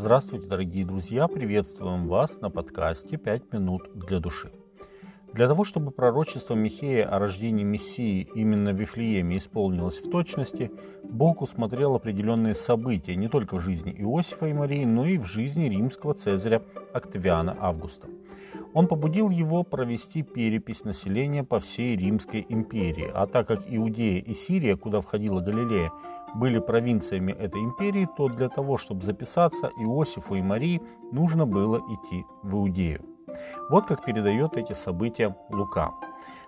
Здравствуйте, дорогие друзья! Приветствуем вас на подкасте «Пять минут для души». Для того, чтобы пророчество Михея о рождении Мессии именно в Вифлееме исполнилось в точности, Бог усмотрел определенные события не только в жизни Иосифа и Марии, но и в жизни римского цезаря Октавиана Августа. Он побудил его провести перепись населения по всей Римской империи, а так как Иудея и Сирия, куда входила Галилея, были провинциями этой империи, то для того, чтобы записаться Иосифу и Марии, нужно было идти в Иудею. Вот как передает эти события Лука.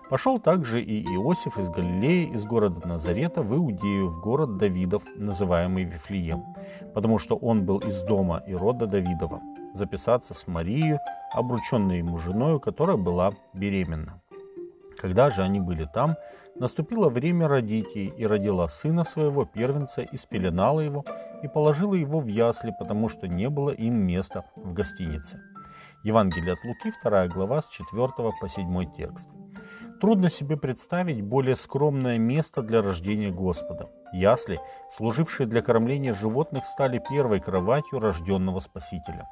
Пошел также и Иосиф из Галилеи, из города Назарета, в Иудею, в город Давидов, называемый Вифлеем, потому что он был из дома и рода Давидова, записаться с Марией, обрученной ему женою, которая была беременна. Когда же они были там, наступило время родить ей, и родила сына своего, первенца, и спеленала его, и положила его в ясли, потому что не было им места в гостинице. Евангелие от Луки, 2 глава, с 4 по 7 текст. Трудно себе представить более скромное место для рождения Господа. Ясли, служившие для кормления животных, стали первой кроватью рожденного Спасителя.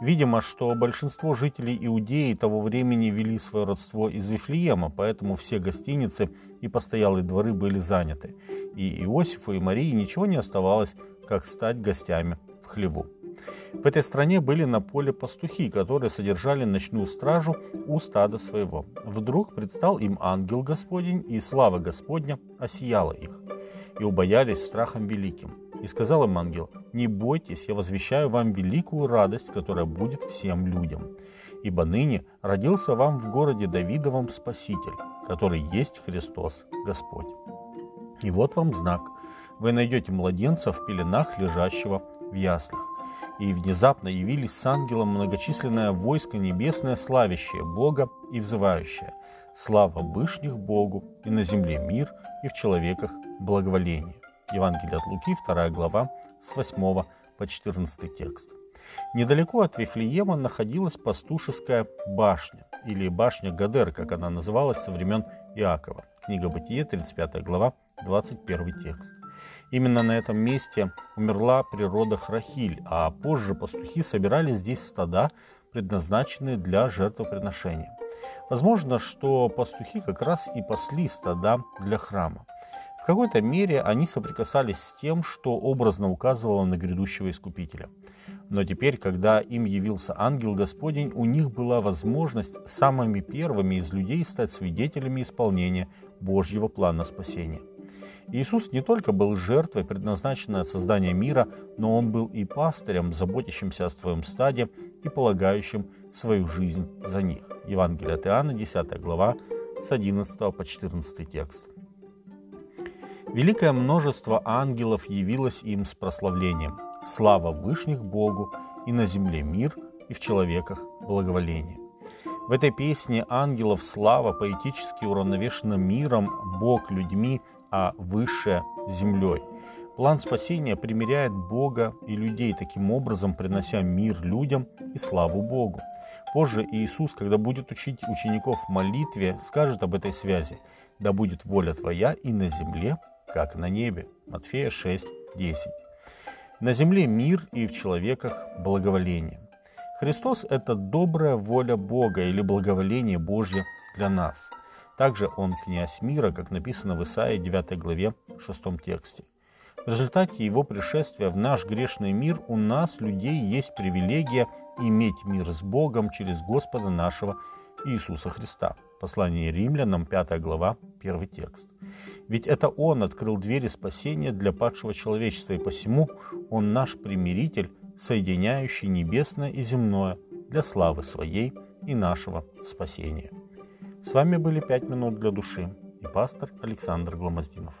Видимо, что большинство жителей Иудеи того времени вели свое родство из Вифлеема, поэтому все гостиницы и постоялые дворы были заняты, и Иосифу и Марии ничего не оставалось, как стать гостями в хлеву. В этой стране были на поле пастухи, которые содержали ночную стражу у стада своего. Вдруг предстал им ангел Господень, и слава Господня осияла их. И убоялись страхом великим. И сказал им ангел, «Не бойтесь, я возвещаю вам великую радость, которая будет всем людям. Ибо ныне родился вам в городе Давидовом Спаситель, который есть Христос Господь. И вот вам знак. Вы найдете младенца в пеленах, лежащего в яслях и внезапно явились с ангелом многочисленное войско небесное, славящее Бога и взывающее. Слава вышних Богу, и на земле мир, и в человеках благоволение. Евангелие от Луки, 2 глава, с 8 по 14 текст. Недалеко от Вифлеема находилась пастушеская башня, или башня Гадер, как она называлась со времен Иакова. Книга Бытие, 35 глава, 21 текст. Именно на этом месте умерла природа Храхиль, а позже пастухи собирали здесь стада, предназначенные для жертвоприношения. Возможно, что пастухи как раз и пасли стада для храма. В какой-то мере они соприкасались с тем, что образно указывало на грядущего Искупителя. Но теперь, когда им явился ангел Господень, у них была возможность самыми первыми из людей стать свидетелями исполнения Божьего плана спасения – Иисус не только был жертвой, предназначенной от создания мира, но Он был и пастырем, заботящимся о своем стаде и полагающим свою жизнь за них. Евангелие от Иоанна, 10 глава, с 11 по 14 текст. Великое множество ангелов явилось им с прославлением. Слава Вышних Богу, и на земле мир, и в человеках благоволение. В этой песне ангелов слава поэтически уравновешена миром, Бог людьми – а выше землей. План спасения примиряет Бога и людей, таким образом принося мир людям и славу Богу. Позже Иисус, когда будет учить учеников молитве, скажет об этой связи. «Да будет воля Твоя и на земле, как на небе». Матфея 6, 10. На земле мир и в человеках благоволение. Христос – это добрая воля Бога или благоволение Божье для нас – также он князь мира, как написано в Исаии 9 главе 6 тексте. В результате его пришествия в наш грешный мир у нас, людей, есть привилегия иметь мир с Богом через Господа нашего Иисуса Христа. Послание римлянам, 5 глава, 1 текст. Ведь это Он открыл двери спасения для падшего человечества, и посему Он наш примиритель, соединяющий небесное и земное для славы Своей и нашего спасения. С вами были «Пять минут для души» и пастор Александр Гломоздинов.